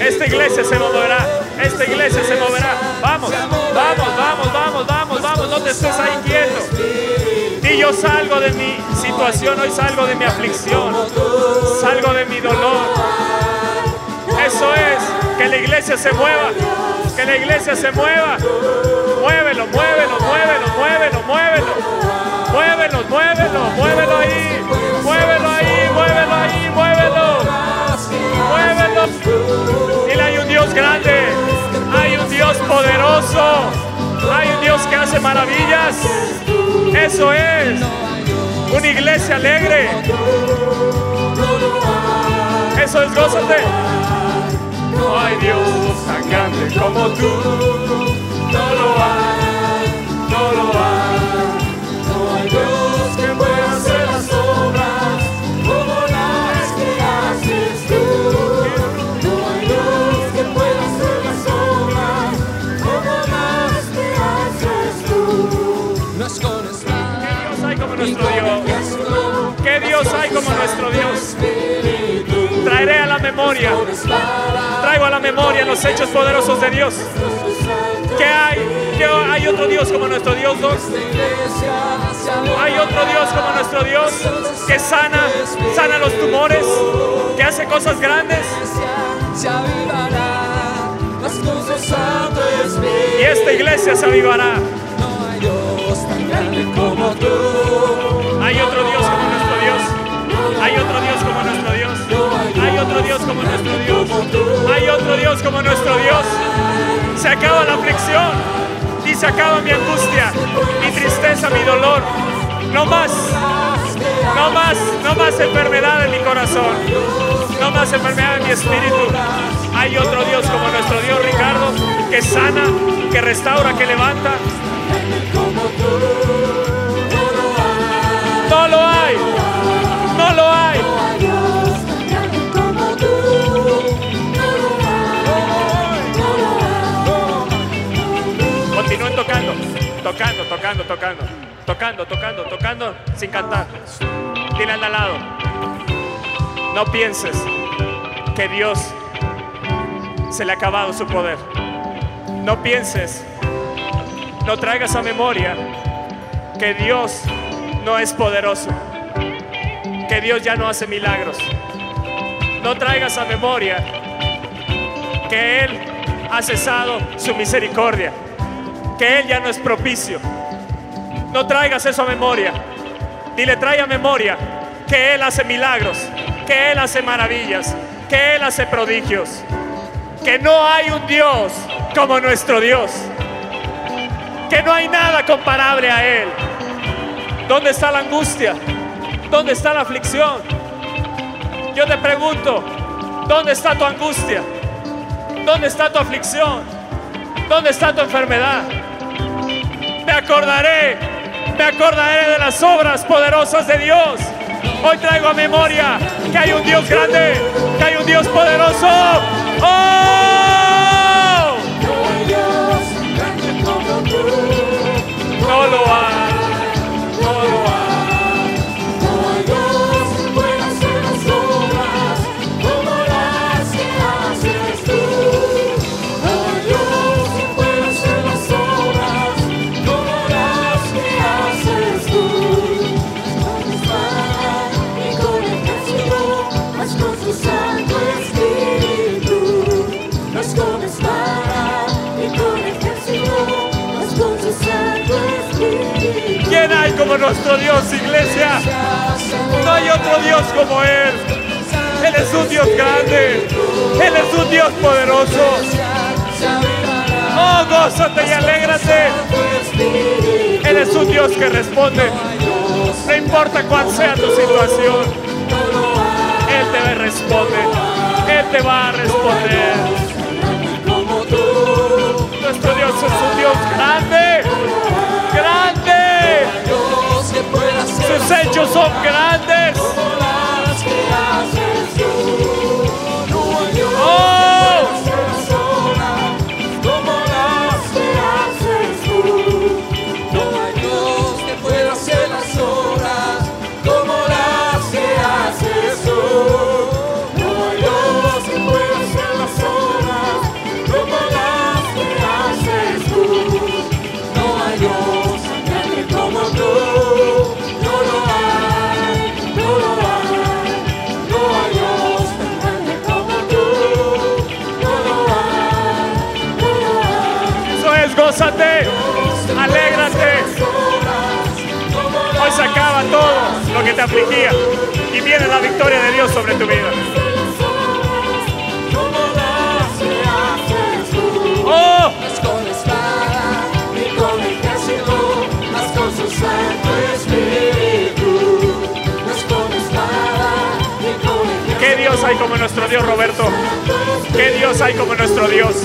Speaker 2: Esta iglesia se moverá. Esta iglesia se moverá. Vamos, vamos, vamos, vamos, vamos, vamos. No te estés ahí quieto. Y yo salgo de mi situación, hoy salgo de mi aflicción. Salgo de mi dolor. Eso es, que la iglesia se mueva. Que la iglesia se mueva. Muévelo, muévelo, muévelo, muévelo, muévelo. Muévelo, muévelo, muévelo ahí. Muévelo ahí, muévelo ahí, muévelo. Muévelo. Dile, hay un Dios grande. Hay un Dios poderoso. Hay un Dios que hace maravillas. Eso es. Una iglesia alegre. Eso es, gózate. No hay Dios tan grande como tú. No lo hay, no lo hay. No hay Dios que pueda hacer las obras como las que haces tú.
Speaker 3: No hay Dios que pueda hacer las obras como las que haces tú. No es con espada
Speaker 2: ¿Qué Dios hay como nuestro Dios? ¿Qué Dios hay como nuestro Dios? Traeré a la memoria, traigo a la memoria los hechos poderosos de Dios. ¿Qué hay? ¿Qué hay otro Dios como nuestro Dios? Dos. Hay otro Dios como nuestro Dios que sana, sana los tumores, que hace cosas grandes. Y esta iglesia se avivará.
Speaker 3: No hay
Speaker 2: otro Dios como nuestro Dios. Hay otro Dios como nuestro Dios. Hay otro Dios como nuestro Dios. Hay otro Dios como nuestro Dios. Se acaba la aflicción se acaba mi angustia, mi tristeza, mi dolor. No más, no más, no más enfermedad en mi corazón. No más enfermedad en mi espíritu. Hay otro Dios como nuestro Dios Ricardo, que sana, que restaura, que levanta. Tocando, tocando, tocando, tocando, tocando, tocando sin cantar. Dile al lado, no pienses que Dios se le ha acabado su poder. No pienses, no traigas a memoria que Dios no es poderoso, que Dios ya no hace milagros. No traigas a memoria que Él ha cesado su misericordia, que Él ya no es propicio. No traigas eso a memoria. Dile, trae a memoria que Él hace milagros, que Él hace maravillas, que Él hace prodigios, que no hay un Dios como nuestro Dios, que no hay nada comparable a Él. ¿Dónde está la angustia? ¿Dónde está la aflicción? Yo te pregunto, ¿dónde está tu angustia? ¿Dónde está tu aflicción? ¿Dónde está tu enfermedad? Me acordaré, me acordaré de las obras poderosas de Dios. Hoy traigo a memoria que hay un Dios grande, que hay un Dios poderoso. ¡Oh! Nuestro Dios, iglesia? No hay otro Dios como Él. Él es un Dios grande. Él es un Dios poderoso. Oh, gózate y alégrate. Él es un Dios que responde. No importa cuál sea tu situación. Él te responder. Él te va a responder. Nuestro Dios es un Dios. Grande. Hechos son grandes. Te afligía y viene la victoria de Dios sobre tu vida. ¡Oh! ¿Qué Dios hay como nuestro Dios, Roberto? ¿Qué Dios hay como nuestro Dios?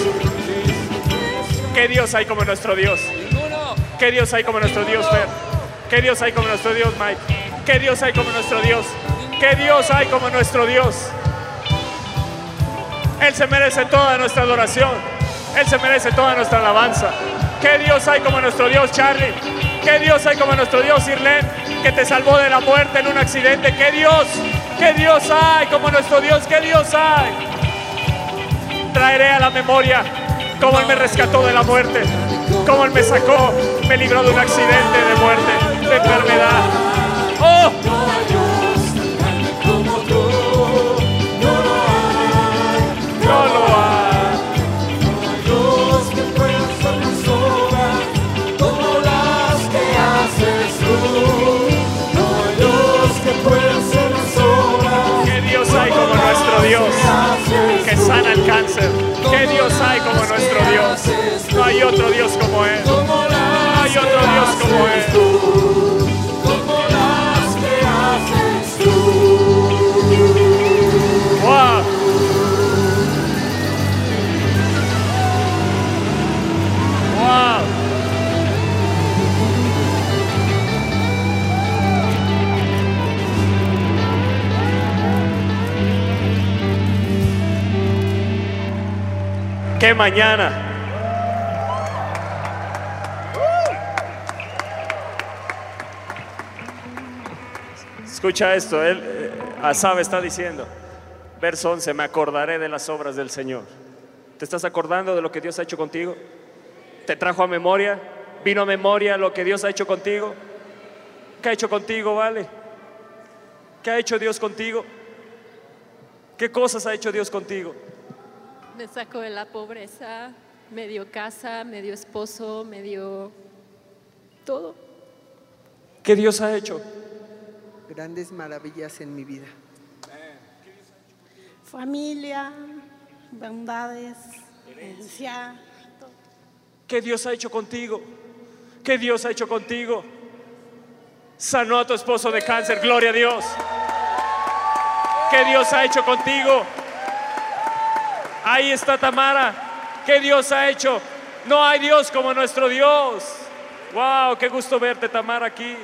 Speaker 2: ¿Qué Dios hay como nuestro Dios? ¿Qué Dios hay como nuestro Dios, Fer? ¿Qué Dios hay como nuestro Dios, Mike? ¿Qué Dios hay como nuestro Dios? ¿Qué Dios hay como nuestro Dios? Él se merece toda nuestra adoración. Él se merece toda nuestra alabanza. ¿Qué Dios hay como nuestro Dios, Charlie? ¿Qué Dios hay como nuestro Dios, Irlen? Que te salvó de la muerte en un accidente. ¿Qué Dios? ¿Qué Dios hay como nuestro Dios? ¿Qué Dios hay? Traeré a la memoria cómo Él me rescató de la muerte, cómo Él me sacó, me libró de un accidente de muerte, de enfermedad. Mañana! Escucha esto, él, eh, Asab está diciendo, verso 11, me acordaré de las obras del Señor. ¿Te estás acordando de lo que Dios ha hecho contigo? ¿Te trajo a memoria? ¿Vino a memoria lo que Dios ha hecho contigo? ¿Qué ha hecho contigo, vale? ¿Qué ha hecho Dios contigo? ¿Qué cosas ha hecho Dios contigo?
Speaker 4: Me sacó de la pobreza, me dio casa, me dio esposo, me dio todo.
Speaker 2: ¿Qué Dios ha hecho?
Speaker 5: grandes maravillas en mi vida.
Speaker 6: familia, bondades, herencia, todo.
Speaker 2: ¿Qué Dios ha hecho contigo? ¿Qué Dios ha hecho contigo? Sanó a tu esposo de cáncer, gloria a Dios. ¿Qué Dios ha hecho contigo? Ahí está Tamara. ¿Qué Dios ha hecho? No hay Dios como nuestro Dios. Wow, qué gusto verte, Tamara, aquí.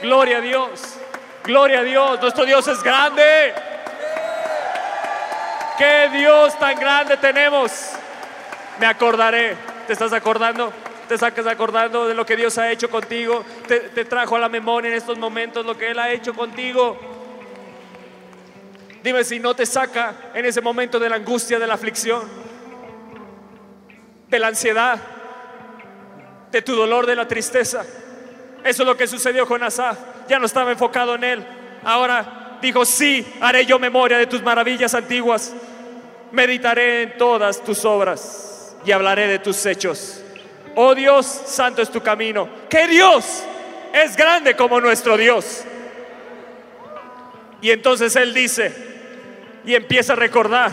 Speaker 2: Gloria a Dios. Gloria a Dios. Nuestro Dios es grande. ¿Qué Dios tan grande tenemos? Me acordaré. ¿Te estás acordando? ¿Te sacas acordando de lo que Dios ha hecho contigo? ¿Te, te trajo a la memoria en estos momentos lo que Él ha hecho contigo? Dime si no te saca en ese momento de la angustia, de la aflicción, de la ansiedad, de tu dolor, de la tristeza. Eso es lo que sucedió con Asaf. Ya no estaba enfocado en él. Ahora dijo, sí, haré yo memoria de tus maravillas antiguas. Meditaré en todas tus obras y hablaré de tus hechos. Oh Dios, santo es tu camino. Que Dios es grande como nuestro Dios. Y entonces él dice, y empieza a recordar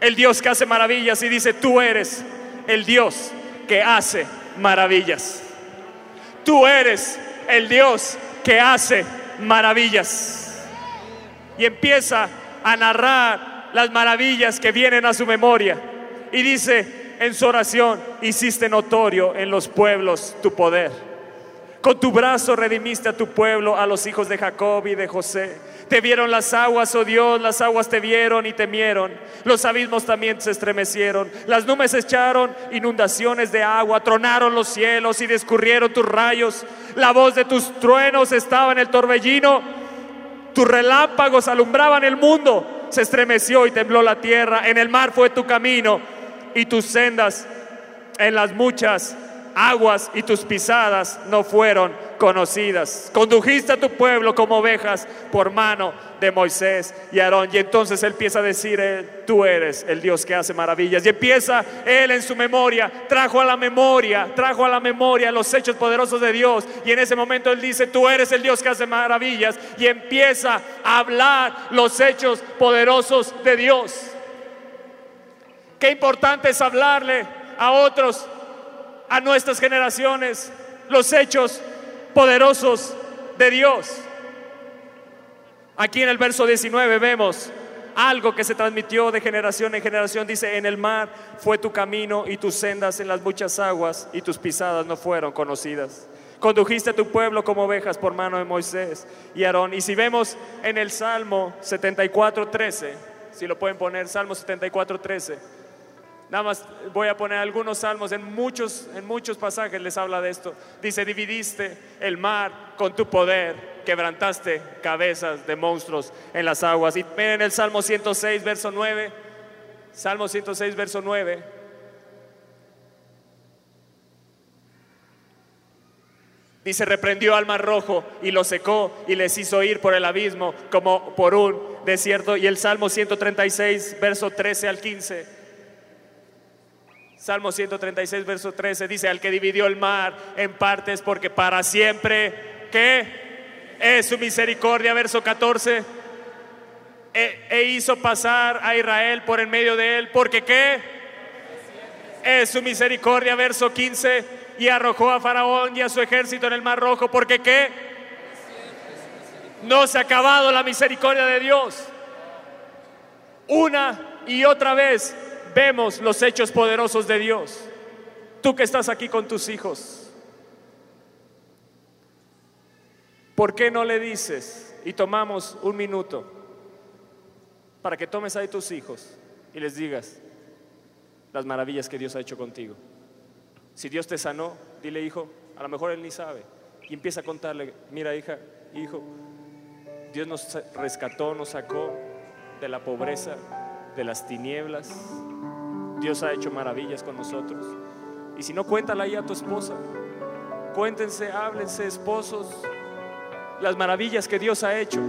Speaker 2: el Dios que hace maravillas y dice, tú eres el Dios que hace maravillas. Tú eres el Dios que hace maravillas. Y empieza a narrar las maravillas que vienen a su memoria. Y dice en su oración, hiciste notorio en los pueblos tu poder. Con tu brazo redimiste a tu pueblo, a los hijos de Jacob y de José. Te vieron las aguas, oh Dios, las aguas te vieron y temieron. Los abismos también se estremecieron. Las nubes echaron inundaciones de agua, tronaron los cielos y descurrieron tus rayos. La voz de tus truenos estaba en el torbellino. Tus relámpagos alumbraban el mundo. Se estremeció y tembló la tierra. En el mar fue tu camino y tus sendas en las muchas aguas y tus pisadas no fueron conocidas. Condujiste a tu pueblo como ovejas por mano de Moisés y Aarón. Y entonces él empieza a decir, eh, tú eres el Dios que hace maravillas. Y empieza él en su memoria, trajo a la memoria, trajo a la memoria los hechos poderosos de Dios. Y en ese momento él dice, tú eres el Dios que hace maravillas. Y empieza a hablar los hechos poderosos de Dios. Qué importante es hablarle a otros, a nuestras generaciones, los hechos poderosos de Dios. Aquí en el verso 19 vemos algo que se transmitió de generación en generación. Dice, en el mar fue tu camino y tus sendas en las muchas aguas y tus pisadas no fueron conocidas. Condujiste a tu pueblo como ovejas por mano de Moisés y Aarón. Y si vemos en el Salmo 74, 13, si lo pueden poner, Salmo 74, 13. Nada más voy a poner algunos salmos, en muchos, en muchos pasajes les habla de esto. Dice, dividiste el mar con tu poder, quebrantaste cabezas de monstruos en las aguas. Y miren el Salmo 106, verso 9. Salmo 106, verso 9. Dice, reprendió al mar rojo y lo secó y les hizo ir por el abismo como por un desierto. Y el Salmo 136, verso 13 al 15. Salmo 136, verso 13 dice, al que dividió el mar en partes, porque para siempre, ¿qué? Es su misericordia, verso 14. E, e hizo pasar a Israel por en medio de él, porque ¿qué? Es su misericordia, verso 15. Y arrojó a Faraón y a su ejército en el mar rojo, porque ¿qué? No se ha acabado la misericordia de Dios. Una y otra vez vemos los hechos poderosos de Dios. Tú que estás aquí con tus hijos, ¿por qué no le dices y tomamos un minuto para que tomes ahí tus hijos y les digas las maravillas que Dios ha hecho contigo? Si Dios te sanó, dile hijo, a lo mejor él ni sabe, y empieza a contarle, mira hija, hijo, Dios nos rescató, nos sacó de la pobreza, de las tinieblas, Dios ha hecho maravillas con nosotros. Y si no, cuéntala ahí a tu esposa. Cuéntense, háblense, esposos, las maravillas que Dios ha hecho.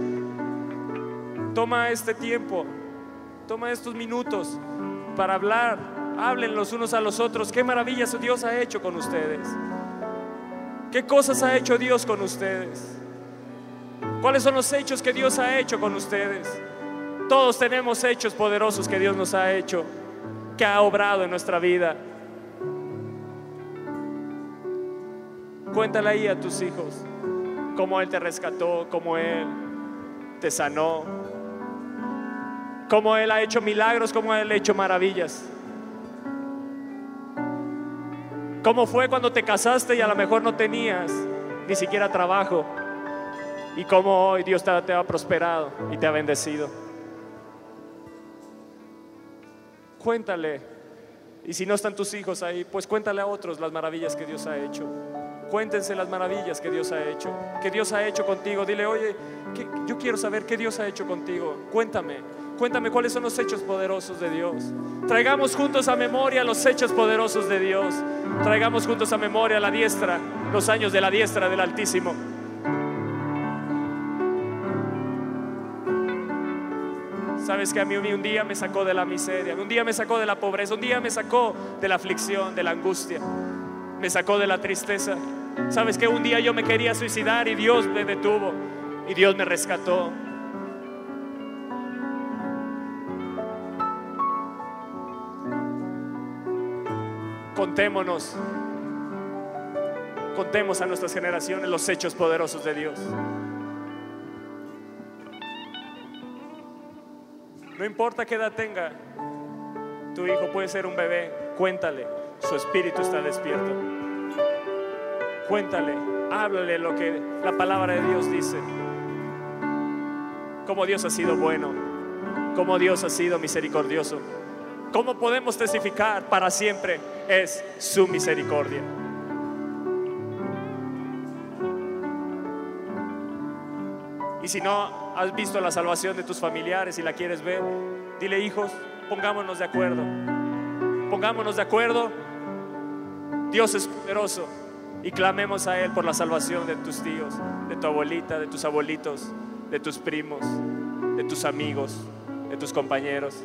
Speaker 2: Toma este tiempo, toma estos minutos para hablar. Hablen los unos a los otros. ¿Qué maravillas Dios ha hecho con ustedes? ¿Qué cosas ha hecho Dios con ustedes? ¿Cuáles son los hechos que Dios ha hecho con ustedes? Todos tenemos hechos poderosos que Dios nos ha hecho que ha obrado en nuestra vida. Cuéntale ahí a tus hijos cómo Él te rescató, cómo Él te sanó, cómo Él ha hecho milagros, cómo Él ha hecho maravillas. ¿Cómo fue cuando te casaste y a lo mejor no tenías ni siquiera trabajo? Y cómo hoy Dios te, te ha prosperado y te ha bendecido. Cuéntale. Y si no están tus hijos ahí, pues cuéntale a otros las maravillas que Dios ha hecho. Cuéntense las maravillas que Dios ha hecho, que Dios ha hecho contigo. Dile, oye, yo quiero saber qué Dios ha hecho contigo. Cuéntame, cuéntame cuáles son los hechos poderosos de Dios. Traigamos juntos a memoria los hechos poderosos de Dios. Traigamos juntos a memoria la diestra, los años de la diestra del Altísimo. Sabes que a mí un día me sacó de la miseria, un día me sacó de la pobreza, un día me sacó de la aflicción, de la angustia, me sacó de la tristeza. Sabes que un día yo me quería suicidar y Dios me detuvo y Dios me rescató. Contémonos, contemos a nuestras generaciones los hechos poderosos de Dios. No importa qué edad tenga, tu hijo puede ser un bebé, cuéntale, su espíritu está despierto. Cuéntale, háblale lo que la palabra de Dios dice. Cómo Dios ha sido bueno, cómo Dios ha sido misericordioso. Cómo podemos testificar para siempre es su misericordia. Si no has visto la salvación de tus familiares y la quieres ver, dile hijos, pongámonos de acuerdo. Pongámonos de acuerdo. Dios es poderoso. y clamemos a Él por la salvación de tus tíos, de tu abuelita, de tus abuelitos, de tus primos, de tus amigos, de tus compañeros.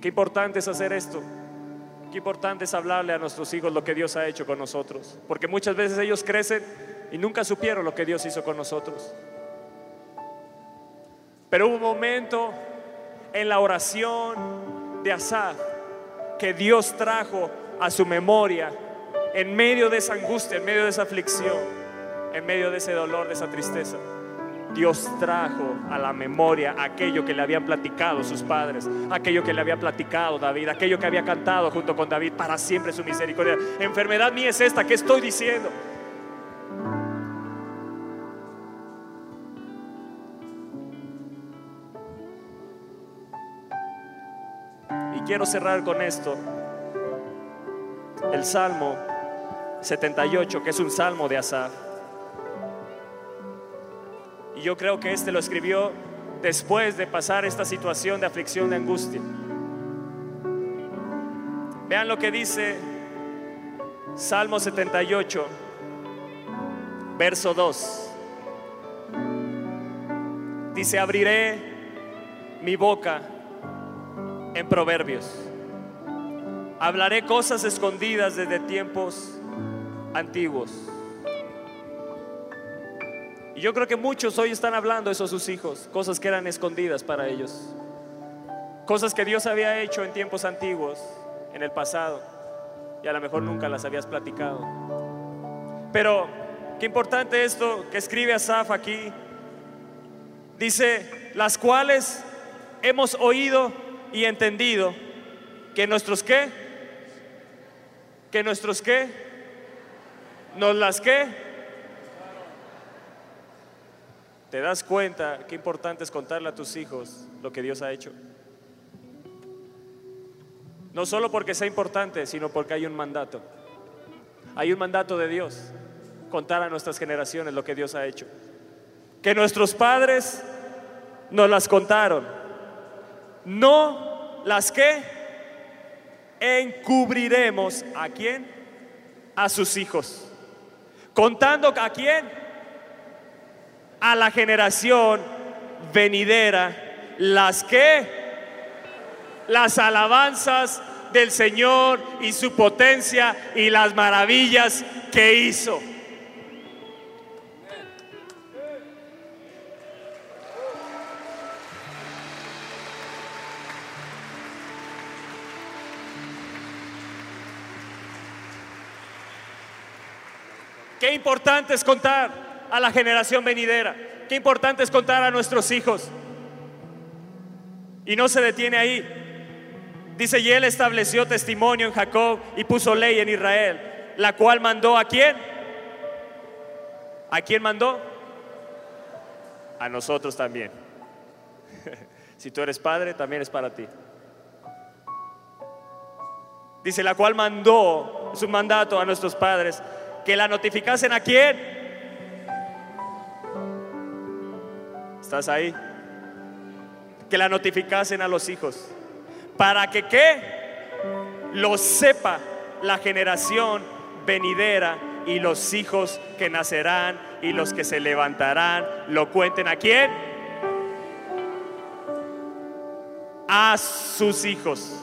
Speaker 2: Qué importante es hacer esto. Qué importante es hablarle a nuestros hijos lo que Dios ha hecho con nosotros. Porque muchas veces ellos crecen y nunca supieron lo que Dios hizo con nosotros. Pero hubo un momento en la oración de Asaf que Dios trajo a su memoria en medio de esa angustia, en medio de esa aflicción, en medio de ese dolor, de esa tristeza. Dios trajo a la memoria aquello que le habían platicado sus padres, aquello que le había platicado David, aquello que había cantado junto con David para siempre su misericordia. Enfermedad mía es esta, ¿qué estoy diciendo? Y quiero cerrar con esto. El Salmo 78, que es un salmo de Asaf. Yo creo que este lo escribió después de pasar esta situación de aflicción, de angustia. Vean lo que dice Salmo 78, verso 2. Dice, abriré mi boca en proverbios. Hablaré cosas escondidas desde tiempos antiguos. Y yo creo que muchos hoy están hablando eso a sus hijos, cosas que eran escondidas para ellos. Cosas que Dios había hecho en tiempos antiguos, en el pasado, y a lo mejor nunca las habías platicado. Pero qué importante esto que escribe Asaf aquí. Dice, las cuales hemos oído y entendido que nuestros qué, que nuestros qué, nos las qué, ¿Te das cuenta qué importante es contarle a tus hijos lo que Dios ha hecho? No solo porque sea importante, sino porque hay un mandato. Hay un mandato de Dios, contar a nuestras generaciones lo que Dios ha hecho. Que nuestros padres nos las contaron. No las que encubriremos a quién? A sus hijos. Contando a quién? A la generación venidera las que las alabanzas del Señor y su potencia y las maravillas que hizo. Qué importante es contar a la generación venidera. Qué importante es contar a nuestros hijos. Y no se detiene ahí. Dice, y él estableció testimonio en Jacob y puso ley en Israel, la cual mandó a quién? ¿A quién mandó? A nosotros también. si tú eres padre, también es para ti. Dice, la cual mandó su mandato a nuestros padres, que la notificasen a quién? ¿Estás ahí? Que la notificasen a los hijos. Para que qué? Lo sepa la generación venidera y los hijos que nacerán y los que se levantarán. ¿Lo cuenten a quién? A sus hijos.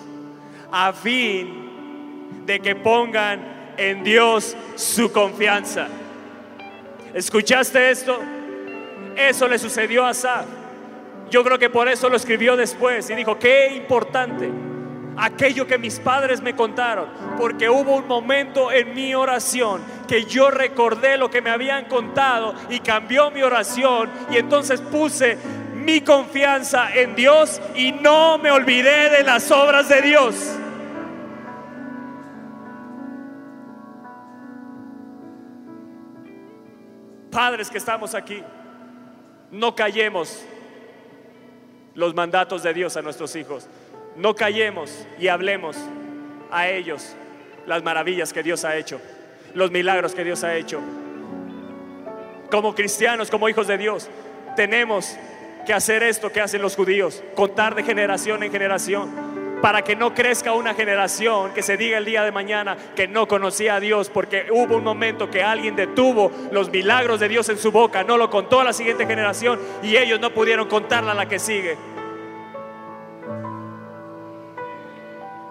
Speaker 2: A fin de que pongan en Dios su confianza. ¿Escuchaste esto? Eso le sucedió a Asaf. Yo creo que por eso lo escribió después y dijo, qué importante aquello que mis padres me contaron, porque hubo un momento en mi oración que yo recordé lo que me habían contado y cambió mi oración y entonces puse mi confianza en Dios y no me olvidé de las obras de Dios. Padres que estamos aquí, no callemos los mandatos de Dios a nuestros hijos. No callemos y hablemos a ellos las maravillas que Dios ha hecho, los milagros que Dios ha hecho. Como cristianos, como hijos de Dios, tenemos que hacer esto que hacen los judíos, contar de generación en generación para que no crezca una generación que se diga el día de mañana que no conocía a Dios, porque hubo un momento que alguien detuvo los milagros de Dios en su boca, no lo contó a la siguiente generación y ellos no pudieron contarla a la que sigue.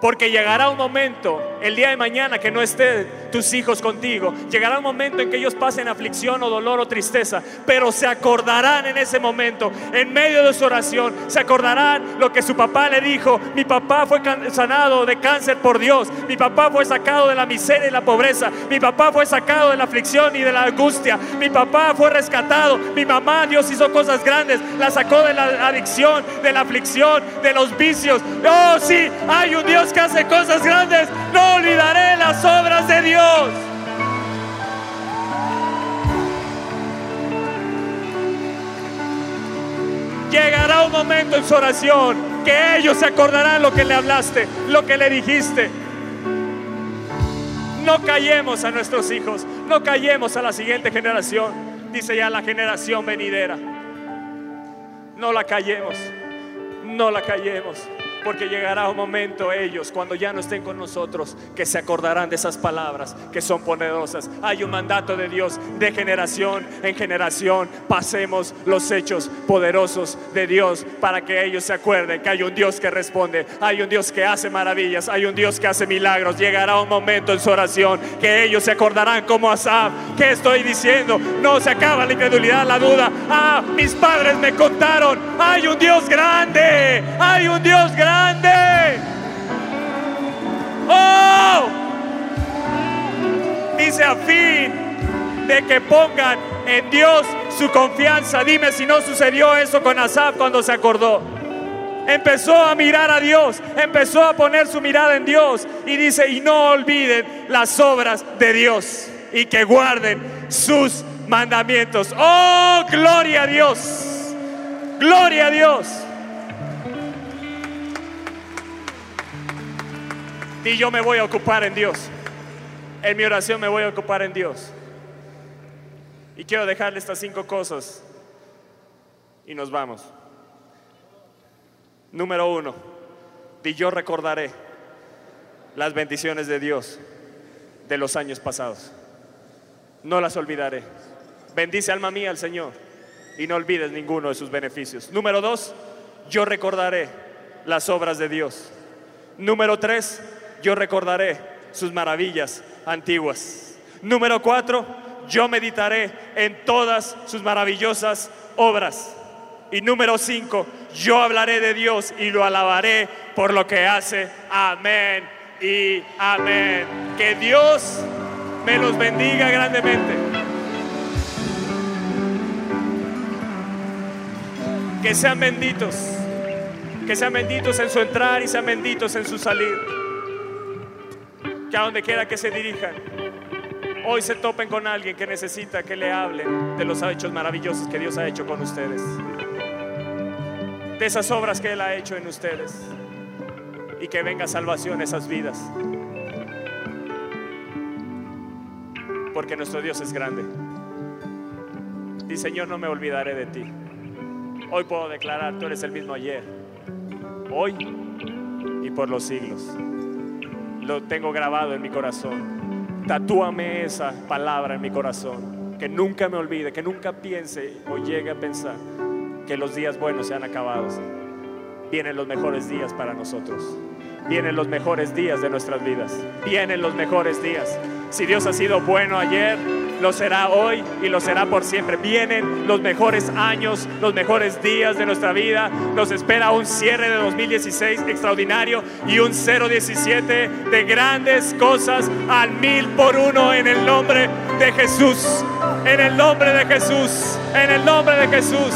Speaker 2: Porque llegará un momento, el día de mañana, que no estén tus hijos contigo. Llegará un momento en que ellos pasen aflicción o dolor o tristeza. Pero se acordarán en ese momento, en medio de su oración, se acordarán lo que su papá le dijo. Mi papá fue sanado de cáncer por Dios. Mi papá fue sacado de la miseria y la pobreza. Mi papá fue sacado de la aflicción y de la angustia. Mi papá fue rescatado. Mi mamá, Dios hizo cosas grandes. La sacó de la adicción, de la aflicción, de los vicios. Oh, sí, hay un Dios que hace cosas grandes, no olvidaré las obras de Dios. Llegará un momento en su oración que ellos se acordarán lo que le hablaste, lo que le dijiste. No callemos a nuestros hijos, no callemos a la siguiente generación, dice ya la generación venidera. No la callemos, no la callemos. Porque llegará un momento ellos, cuando ya no estén con nosotros, que se acordarán de esas palabras que son poderosas. Hay un mandato de Dios de generación en generación. Pasemos los hechos poderosos de Dios para que ellos se acuerden que hay un Dios que responde, hay un Dios que hace maravillas, hay un Dios que hace milagros. Llegará un momento en su oración que ellos se acordarán como Asaf. ¿Qué estoy diciendo? No se acaba la incredulidad, la duda. Ah, mis padres me contaron. Hay un Dios grande, hay un Dios grande grande. Oh, dice a fin de que pongan en Dios su confianza. Dime si no sucedió eso con Asaf cuando se acordó. Empezó a mirar a Dios, empezó a poner su mirada en Dios y dice, y no olviden las obras de Dios y que guarden sus mandamientos. Oh, gloria a Dios, gloria a Dios. Y yo me voy a ocupar en Dios. En mi oración me voy a ocupar en Dios. Y quiero dejarle estas cinco cosas. Y nos vamos. Número uno. Y yo recordaré las bendiciones de Dios de los años pasados. No las olvidaré. Bendice alma mía al Señor y no olvides ninguno de sus beneficios. Número dos, yo recordaré las obras de Dios. Número tres, yo recordaré sus maravillas antiguas. Número cuatro, yo meditaré en todas sus maravillosas obras. Y número cinco, yo hablaré de Dios y lo alabaré por lo que hace. Amén y amén. Que Dios me los bendiga grandemente. Que sean benditos. Que sean benditos en su entrar y sean benditos en su salir que a donde quiera que se dirijan, hoy se topen con alguien que necesita que le hablen de los hechos maravillosos que Dios ha hecho con ustedes, de esas obras que Él ha hecho en ustedes y que venga salvación a esas vidas. Porque nuestro Dios es grande. Y Señor, no me olvidaré de ti. Hoy puedo declarar, tú eres el mismo ayer, hoy y por los siglos lo tengo grabado en mi corazón. Tatúame esa palabra en mi corazón. Que nunca me olvide, que nunca piense o llegue a pensar que los días buenos se han acabado. Vienen los mejores días para nosotros. Vienen los mejores días de nuestras vidas. Vienen los mejores días. Si Dios ha sido bueno ayer, lo será hoy y lo será por siempre. Vienen los mejores años, los mejores días de nuestra vida. Nos espera un cierre de 2016 extraordinario y un 017 de grandes cosas al mil por uno en el nombre de Jesús. En el nombre de Jesús. En el nombre de Jesús.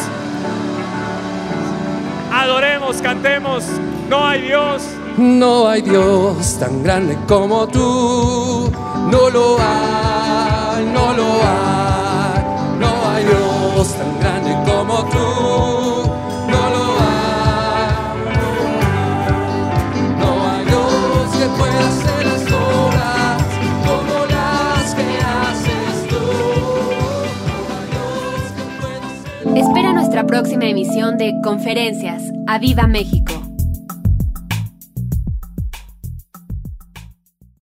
Speaker 2: Adoremos, cantemos. No hay Dios.
Speaker 7: No hay Dios tan grande como tú. No lo hay, no lo hay. No hay Dios tan grande como tú. No lo hay. No hay Dios que pueda hacer las obras como las que haces tú. No hay Dios que pueda hacer
Speaker 1: Espera nuestra próxima emisión de Conferencias. ¡A Viva México!